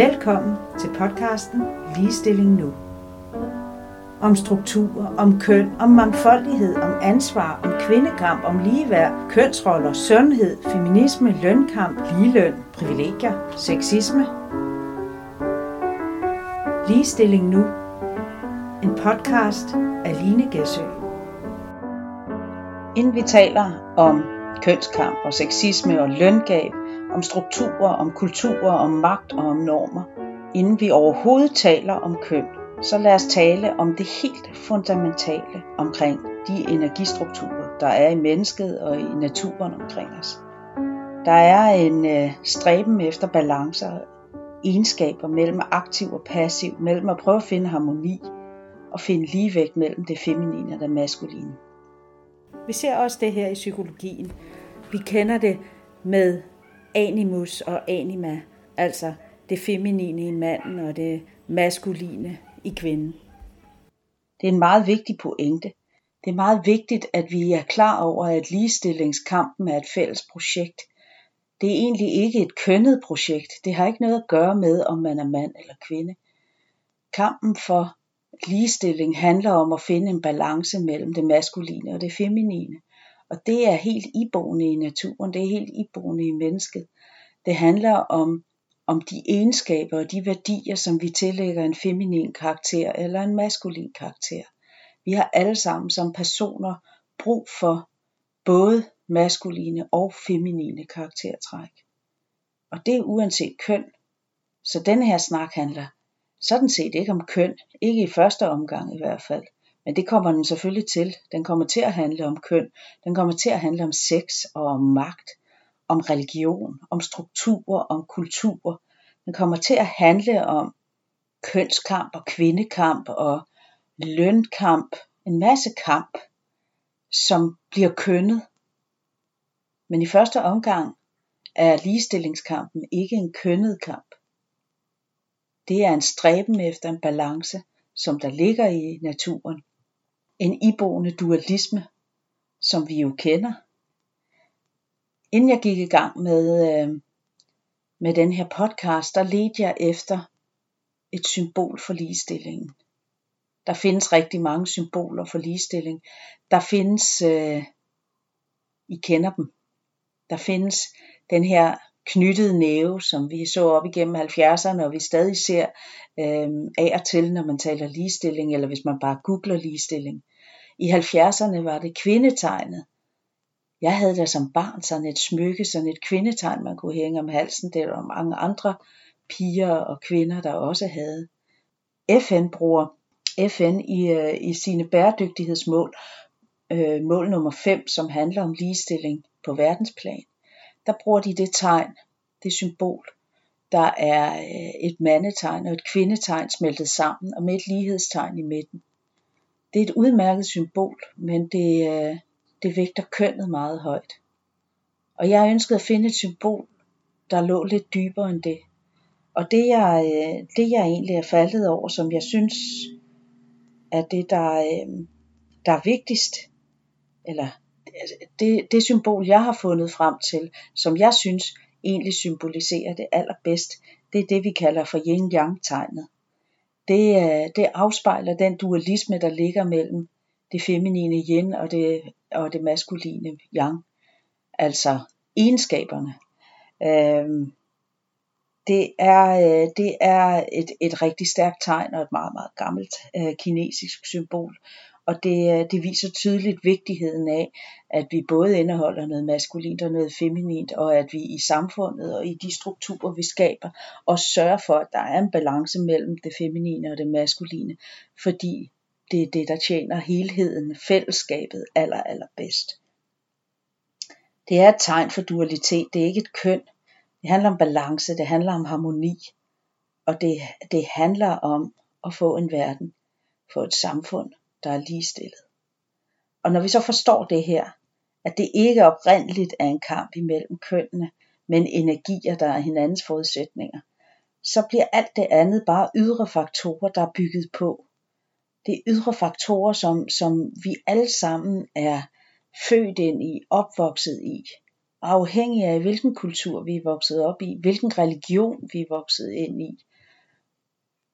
Velkommen til podcasten Ligestilling Nu. Om strukturer, om køn, om mangfoldighed, om ansvar, om kvindekamp, om ligeværd, kønsroller, sundhed, feminisme, lønkamp, ligeløn, privilegier, sexisme. Ligestilling Nu. En podcast af Line Gæsø. Inden vi taler om kønskamp og sexisme og løngab, om strukturer, om kulturer, om magt og om normer. Inden vi overhovedet taler om køn, så lad os tale om det helt fundamentale omkring de energistrukturer, der er i mennesket og i naturen omkring os. Der er en øh, stræben efter balancer, egenskaber mellem aktiv og passiv, mellem at prøve at finde harmoni og finde ligevægt mellem det feminine og det maskuline. Vi ser også det her i psykologien. Vi kender det med animus og anima, altså det feminine i manden og det maskuline i kvinden. Det er en meget vigtig pointe. Det er meget vigtigt, at vi er klar over, at ligestillingskampen er et fælles projekt. Det er egentlig ikke et kønnet projekt. Det har ikke noget at gøre med, om man er mand eller kvinde. Kampen for ligestilling handler om at finde en balance mellem det maskuline og det feminine. Og det er helt iboende i naturen, det er helt iboende i mennesket. Det handler om, om de egenskaber og de værdier, som vi tillægger en feminin karakter eller en maskulin karakter. Vi har alle sammen som personer brug for både maskuline og feminine karaktertræk. Og det er uanset køn. Så denne her snak handler sådan set ikke om køn, ikke i første omgang i hvert fald. Men det kommer den selvfølgelig til. Den kommer til at handle om køn. Den kommer til at handle om sex og om magt, om religion, om strukturer, om kultur. Den kommer til at handle om kønskamp og kvindekamp og lønkamp. En masse kamp, som bliver kønnet. Men i første omgang er ligestillingskampen ikke en kønnet kamp. Det er en stræben efter en balance, som der ligger i naturen en iboende dualisme, som vi jo kender. Inden jeg gik i gang med, øh, med den her podcast, der ledte jeg efter et symbol for ligestillingen. Der findes rigtig mange symboler for ligestilling. Der findes, øh, I kender dem, der findes den her knyttede næve, som vi så op igennem 70'erne, og vi stadig ser øh, af og til, når man taler ligestilling, eller hvis man bare googler ligestilling. I 70'erne var det kvindetegnet. Jeg havde da som barn sådan et smykke, sådan et kvindetegn, man kunne hænge om halsen. Det var mange andre piger og kvinder, der også havde. FN bruger FN i, øh, i sine bæredygtighedsmål, øh, mål nummer 5, som handler om ligestilling på verdensplan, der bruger de det tegn, det symbol, der er øh, et mandetegn og et kvindetegn smeltet sammen og med et lighedstegn i midten. Det er et udmærket symbol, men det, øh, det vægter kønnet meget højt. Og jeg ønskede at finde et symbol, der lå lidt dybere end det. Og det jeg, øh, det jeg egentlig er faldet over, som jeg synes er det, der, øh, der er vigtigst, eller altså, det, det symbol, jeg har fundet frem til, som jeg synes egentlig symboliserer det allerbedst, det er det, vi kalder for yin-yang-tegnet det, øh, det afspejler den dualisme, der ligger mellem det feminine yin og det, og det maskuline yang. Altså egenskaberne. Øhm, det er, øh, det er et, et rigtig stærkt tegn og et meget, meget gammelt øh, kinesisk symbol. Og det, øh, det viser tydeligt vigtigheden af, at vi både indeholder noget maskulint og noget feminint, og at vi i samfundet og i de strukturer, vi skaber, og sørger for, at der er en balance mellem det feminine og det maskuline, fordi det er det, der tjener helheden, fællesskabet aller, aller bedst. Det er et tegn for dualitet, det er ikke et køn. Det handler om balance, det handler om harmoni, og det, det handler om at få en verden, få et samfund, der er ligestillet. Og når vi så forstår det her, at det ikke oprindeligt er en kamp imellem kønnene, men energier, der er hinandens forudsætninger, så bliver alt det andet bare ydre faktorer, der er bygget på. Det er ydre faktorer, som, som vi alle sammen er født ind i, opvokset i, afhængig af hvilken kultur vi er vokset op i, hvilken religion vi er vokset ind i,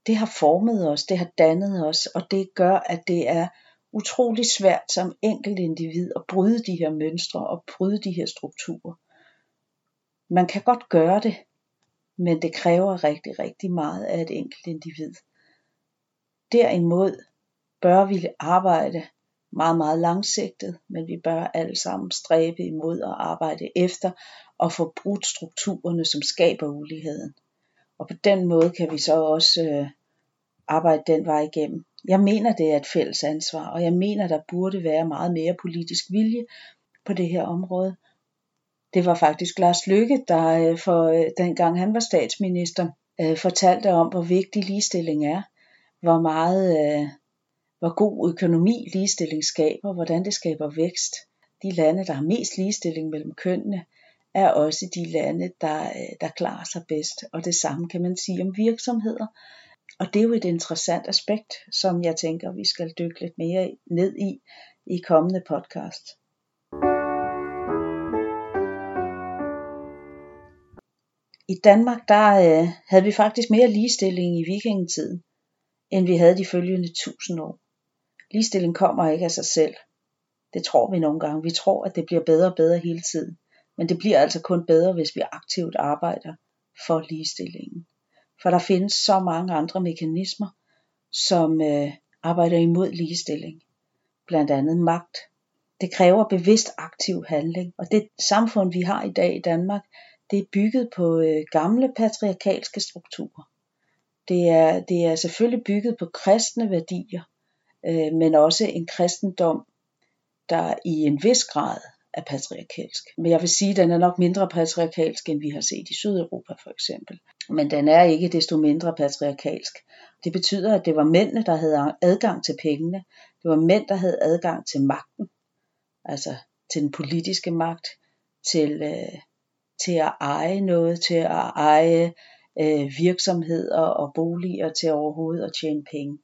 det har formet os, det har dannet os, og det gør, at det er utrolig svært som enkelt individ at bryde de her mønstre og bryde de her strukturer. Man kan godt gøre det, men det kræver rigtig, rigtig meget af et enkelt individ. Derimod bør vi arbejde meget, meget langsigtet, men vi bør alle sammen stræbe imod at arbejde efter og få brudt strukturerne, som skaber uligheden. Og på den måde kan vi så også øh, arbejde den vej igennem. Jeg mener, det er et fælles ansvar, og jeg mener, der burde være meget mere politisk vilje på det her område. Det var faktisk Lars Løkke, der øh, for øh, dengang han var statsminister, øh, fortalte om, hvor vigtig ligestilling er, hvor meget, hvor god økonomi ligestilling skaber, hvordan det skaber vækst. De lande, der har mest ligestilling mellem kønnene, er også de lande, der, der klarer sig bedst. Og det samme kan man sige om virksomheder. Og det er jo et interessant aspekt, som jeg tænker, vi skal dykke lidt mere ned i i kommende podcast. I Danmark der øh, havde vi faktisk mere ligestilling i vikingetiden, end vi havde de følgende tusind år. Ligestilling kommer ikke af sig selv. Det tror vi nogle gange. Vi tror, at det bliver bedre og bedre hele tiden. Men det bliver altså kun bedre, hvis vi aktivt arbejder for ligestillingen. For der findes så mange andre mekanismer, som øh, arbejder imod ligestilling. Blandt andet magt. Det kræver bevidst aktiv handling. Og det samfund, vi har i dag i Danmark, det er bygget på øh, gamle patriarkalske strukturer. Det er, det er selvfølgelig bygget på kristne værdier, øh, men også en kristendom, der i en vis grad er patriarkalsk. Men jeg vil sige, at den er nok mindre patriarkalsk, end vi har set i Sydeuropa for eksempel. Men den er ikke desto mindre patriarkalsk. Det betyder, at det var mændene, der havde adgang til pengene. Det var mænd, der havde adgang til magten. Altså til den politiske magt, til, øh, til at eje noget, til at eje øh, virksomheder og boliger til overhovedet at tjene penge.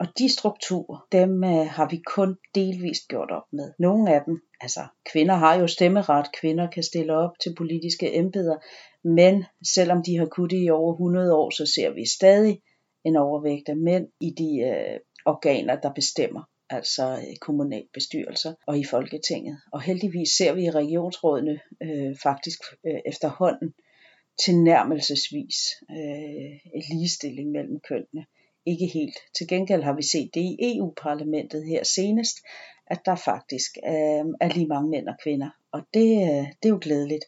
Og de strukturer, dem øh, har vi kun delvist gjort op med. Nogle af dem, altså kvinder har jo stemmeret, kvinder kan stille op til politiske embeder, men selvom de har kunnet det i over 100 år, så ser vi stadig en overvægt af mænd i de øh, organer, der bestemmer altså øh, kommunalbestyrelser og i Folketinget. Og heldigvis ser vi i regionsrådene øh, faktisk øh, efterhånden tilnærmelsesvis øh, ligestilling mellem kønnene. Ikke helt. Til gengæld har vi set det i EU-parlamentet her senest, at der faktisk øh, er lige mange mænd og kvinder. Og det, øh, det er jo glædeligt.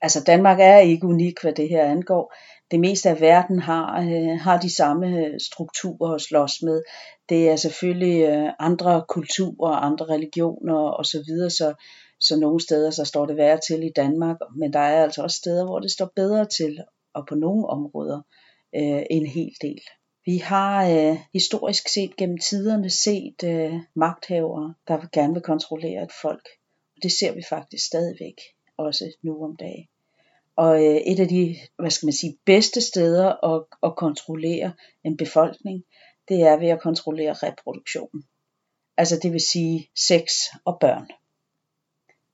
Altså Danmark er ikke unik, hvad det her angår det meste af verden har, øh, har de samme øh, strukturer at slås med. Det er selvfølgelig øh, andre kulturer, andre religioner osv., så, så nogle steder så står det værre til i Danmark, men der er altså også steder, hvor det står bedre til, og på nogle områder øh, en hel del. Vi har øh, historisk set gennem tiderne set øh, magthavere, der gerne vil kontrollere et folk. Og det ser vi faktisk stadigvæk, også nu om dagen. Og øh, et af de, hvad skal man sige, bedste steder at, at kontrollere en befolkning, det er ved at kontrollere reproduktionen. Altså det vil sige sex og børn.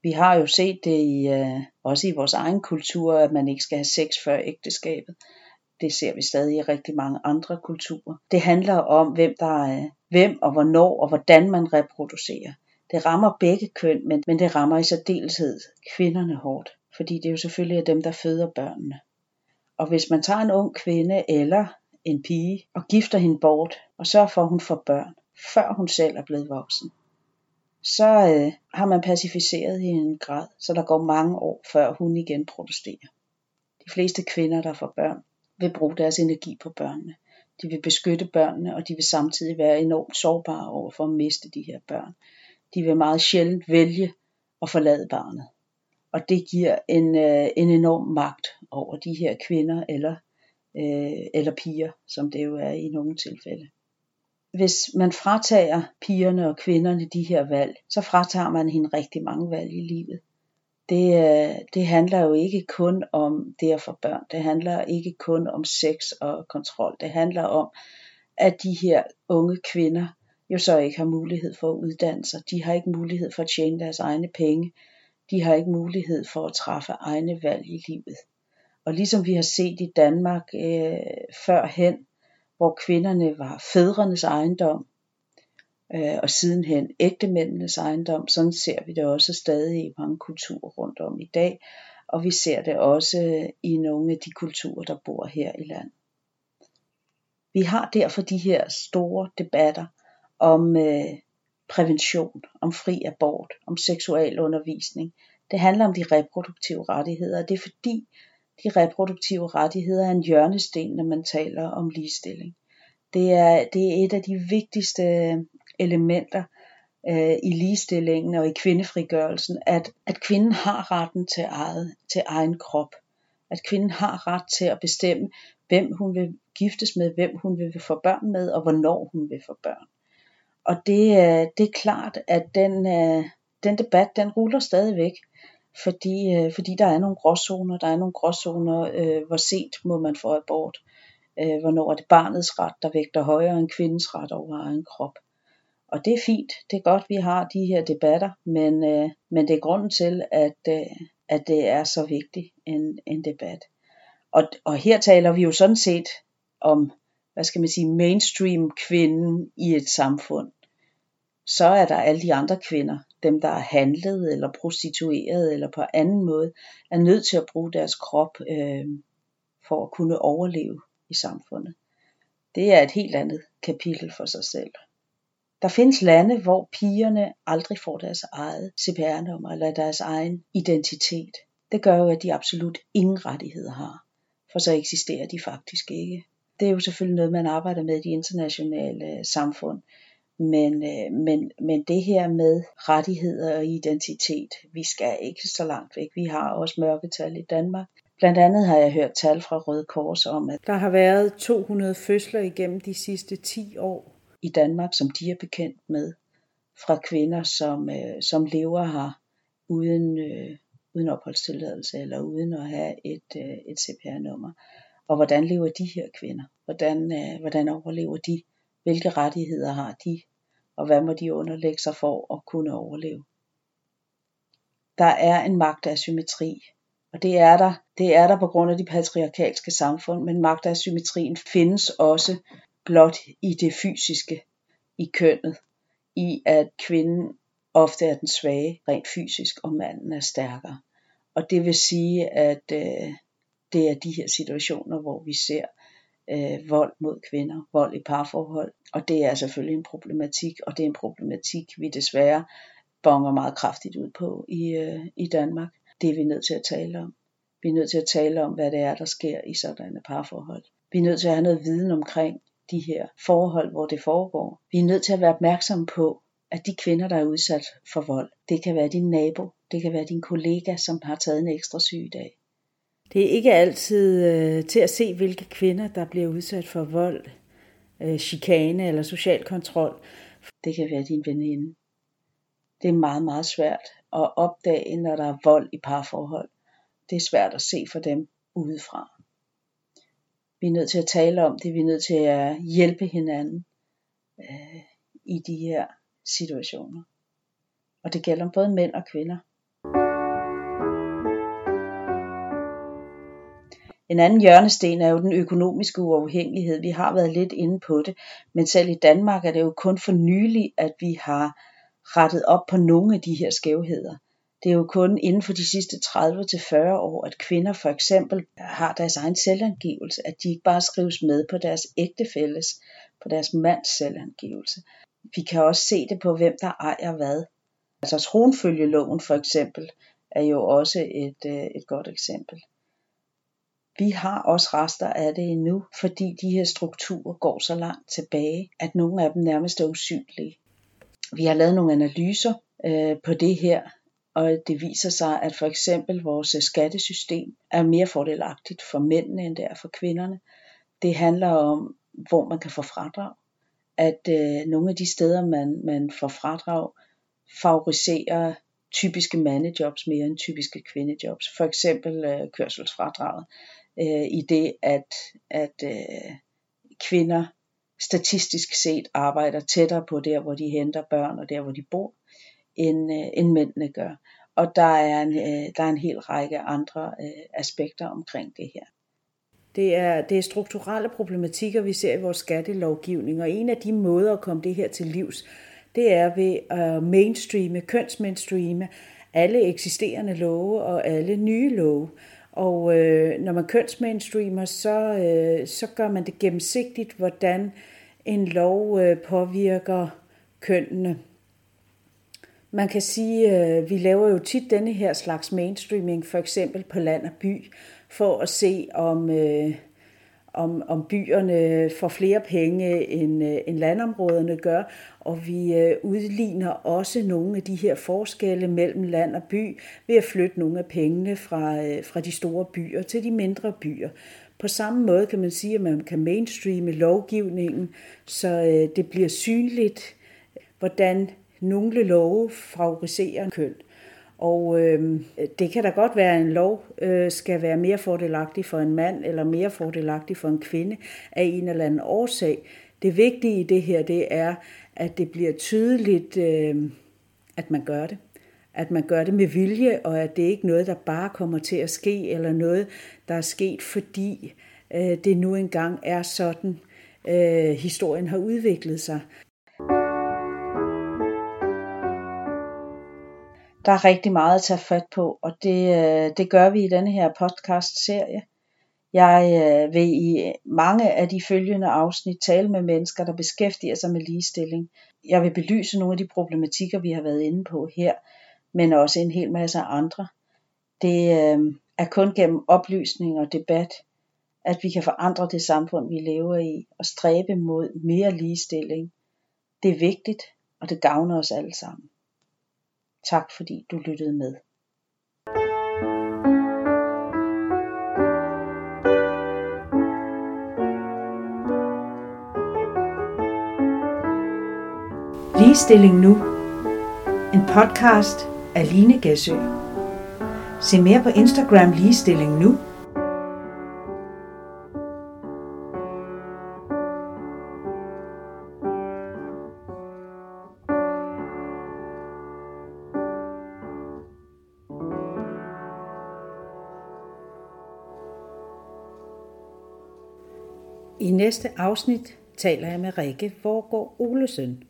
Vi har jo set det i, øh, også i vores egen kultur, at man ikke skal have sex før ægteskabet. Det ser vi stadig i rigtig mange andre kulturer. Det handler om, hvem der er, hvem og hvornår og hvordan man reproducerer. Det rammer begge køn, men, men det rammer i særdeleshed kvinderne hårdt fordi det jo selvfølgelig er dem, der føder børnene. Og hvis man tager en ung kvinde eller en pige og gifter hende bort, og sørger for, at hun får børn, før hun selv er blevet voksen, så øh, har man pacificeret hende i en grad, så der går mange år, før hun igen protesterer. De fleste kvinder, der får børn, vil bruge deres energi på børnene. De vil beskytte børnene, og de vil samtidig være enormt sårbare over for at miste de her børn. De vil meget sjældent vælge at forlade barnet. Og det giver en, øh, en enorm magt over de her kvinder eller, øh, eller piger, som det jo er i nogle tilfælde. Hvis man fratager pigerne og kvinderne de her valg, så fratager man hende rigtig mange valg i livet. Det, øh, det handler jo ikke kun om det at få børn. Det handler ikke kun om sex og kontrol. Det handler om, at de her unge kvinder jo så ikke har mulighed for at uddanne sig. De har ikke mulighed for at tjene deres egne penge de har ikke mulighed for at træffe egne valg i livet. Og ligesom vi har set i Danmark øh, førhen, hvor kvinderne var fædrenes ejendom, øh, og sidenhen ægtemændenes ejendom, sådan ser vi det også stadig i mange kulturer rundt om i dag, og vi ser det også i nogle af de kulturer, der bor her i landet. Vi har derfor de her store debatter om øh, prævention, om fri abort, om seksualundervisning. Det handler om de reproduktive rettigheder, og det er fordi de reproduktive rettigheder er en hjørnesten, når man taler om ligestilling. Det er, det er et af de vigtigste elementer øh, i ligestillingen og i kvindefrigørelsen, at, at kvinden har retten til, eget, til egen krop. At kvinden har ret til at bestemme, hvem hun vil giftes med, hvem hun vil få børn med, og hvornår hun vil få børn. Og det, øh, det er klart, at den, øh, den debat, den ruller stadigvæk, fordi, øh, fordi der er nogle gråzoner, der er nogle gråzoner, øh, hvor sent må man få abort, øh, hvornår er det barnets ret, der vægter højere end kvindens ret over egen krop. Og det er fint, det er godt, vi har de her debatter, men, øh, men det er grunden til, at, øh, at det er så vigtig en, en debat. Og, og her taler vi jo sådan set om, hvad skal man sige, mainstream kvinden i et samfund. Så er der alle de andre kvinder, dem der er handlet eller prostitueret eller på anden måde, er nødt til at bruge deres krop øh, for at kunne overleve i samfundet. Det er et helt andet kapitel for sig selv. Der findes lande, hvor pigerne aldrig får deres eget CPR-nummer eller deres egen identitet. Det gør jo, at de absolut ingen rettigheder har, for så eksisterer de faktisk ikke. Det er jo selvfølgelig noget, man arbejder med i de internationale samfund. Men, øh, men, men det her med rettigheder og identitet, vi skal ikke så langt væk. Vi har også mørketal i Danmark. Blandt andet har jeg hørt tal fra Røde Kors om, at der har været 200 fødsler igennem de sidste 10 år i Danmark, som de er bekendt med, fra kvinder, som, øh, som lever her uden, øh, uden opholdstilladelse eller uden at have et, øh, et CPR-nummer. Og hvordan lever de her kvinder? Hvordan, øh, hvordan overlever de? Hvilke rettigheder har de? Og hvad må de underlægge sig for at kunne overleve? Der er en magtasymmetri, og det er der, det er der på grund af de patriarkalske samfund, men magtasymmetrien findes også blot i det fysiske, i kønnet, i at kvinden ofte er den svage rent fysisk, og manden er stærkere. Og det vil sige, at øh, det er de her situationer, hvor vi ser øh, vold mod kvinder, vold i parforhold, og det er selvfølgelig en problematik, og det er en problematik, vi desværre bonger meget kraftigt ud på i, øh, i Danmark. Det er vi nødt til at tale om. Vi er nødt til at tale om, hvad det er, der sker i sådanne parforhold. Vi er nødt til at have noget viden omkring de her forhold, hvor det foregår. Vi er nødt til at være opmærksomme på, at de kvinder, der er udsat for vold, det kan være din nabo, det kan være din kollega, som har taget en ekstra sygdag. Det er ikke altid øh, til at se, hvilke kvinder, der bliver udsat for vold, øh, chikane eller social kontrol. Det kan være din veninde. Det er meget, meget svært at opdage, når der er vold i parforhold. Det er svært at se for dem udefra. Vi er nødt til at tale om det, vi er nødt til at hjælpe hinanden øh, i de her situationer. Og det gælder både mænd og kvinder. En anden hjørnesten er jo den økonomiske uafhængighed. Vi har været lidt inde på det, men selv i Danmark er det jo kun for nylig, at vi har rettet op på nogle af de her skævheder. Det er jo kun inden for de sidste 30-40 år, at kvinder for eksempel har deres egen selvangivelse, at de ikke bare skrives med på deres ægtefælles, på deres mands selvangivelse. Vi kan også se det på, hvem der ejer hvad. Altså tronfølgeloven for eksempel er jo også et, øh, et godt eksempel. Vi har også rester af det endnu, fordi de her strukturer går så langt tilbage, at nogle af dem nærmest er usynlige. Vi har lavet nogle analyser øh, på det her, og det viser sig, at for eksempel vores øh, skattesystem er mere fordelagtigt for mændene, end det er for kvinderne. Det handler om, hvor man kan få fradrag. At øh, nogle af de steder, man, man får fradrag, favoriserer typiske mandejobs mere end typiske kvindejobs. For eksempel øh, kørselsfradraget. Øh, I det, at, at øh, kvinder statistisk set arbejder tættere på der, hvor de henter børn og der, hvor de bor, end, øh, end mændene gør. og der er en, øh, der er en hel række andre øh, aspekter omkring det her. Det er, det er strukturelle problematikker, vi ser i vores skattelovgivning, og en af de måder at komme det her til livs, det er ved at mainstreame, kønsmainstreame alle eksisterende love og alle nye love. Og øh, når man kønsmainstreamer, så, øh, så gør man det gennemsigtigt, hvordan en lov øh, påvirker kønnene. Man kan sige, at vi laver jo tit denne her slags mainstreaming, for eksempel på land og by, for at se om, øh, om, om byerne får flere penge, end, øh, end landområderne gør, og vi øh, udligner også nogle af de her forskelle mellem land og by ved at flytte nogle af pengene fra, øh, fra de store byer til de mindre byer. På samme måde kan man sige, at man kan mainstreame lovgivningen, så øh, det bliver synligt, hvordan nogle love favoriserer køn. Og øh, det kan da godt være, at en lov øh, skal være mere fordelagtig for en mand eller mere fordelagtig for en kvinde af en eller anden årsag. Det vigtige i det her, det er, at det bliver tydeligt, øh, at man gør det. At man gør det med vilje, og at det ikke er noget, der bare kommer til at ske, eller noget, der er sket, fordi øh, det nu engang er sådan, øh, historien har udviklet sig. Der er rigtig meget at tage fat på, og det, øh, det gør vi i denne her podcast-serie. Jeg øh, vil i mange af de følgende afsnit tale med mennesker, der beskæftiger sig med ligestilling. Jeg vil belyse nogle af de problematikker, vi har været inde på her, men også en hel masse andre. Det øh, er kun gennem oplysning og debat, at vi kan forandre det samfund, vi lever i, og stræbe mod mere ligestilling. Det er vigtigt, og det gavner os alle sammen. Tak fordi du lyttede med. Ligestilling Nu. En podcast af Line Gæsø. Se mere på Instagram Ligestilling Nu næste afsnit taler jeg med Rikke Vorgård Olesen.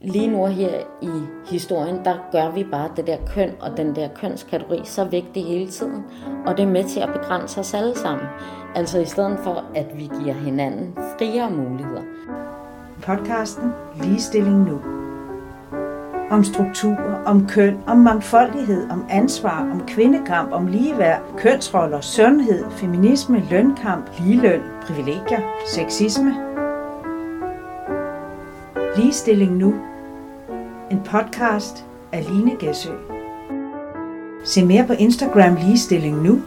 Lige nu her i historien, der gør vi bare det der køn og den der kønskategori så vigtig hele tiden. Og det er med til at begrænse os alle sammen. Altså i stedet for, at vi giver hinanden friere muligheder. Podcasten Ligestilling Nu om struktur, om køn, om mangfoldighed, om ansvar, om kvindekamp, om ligeværd, kønsroller, sundhed, feminisme, lønkamp, ligeløn, privilegier, sexisme. Ligestilling nu. En podcast af Line Gæsø. Se mere på Instagram Ligestilling nu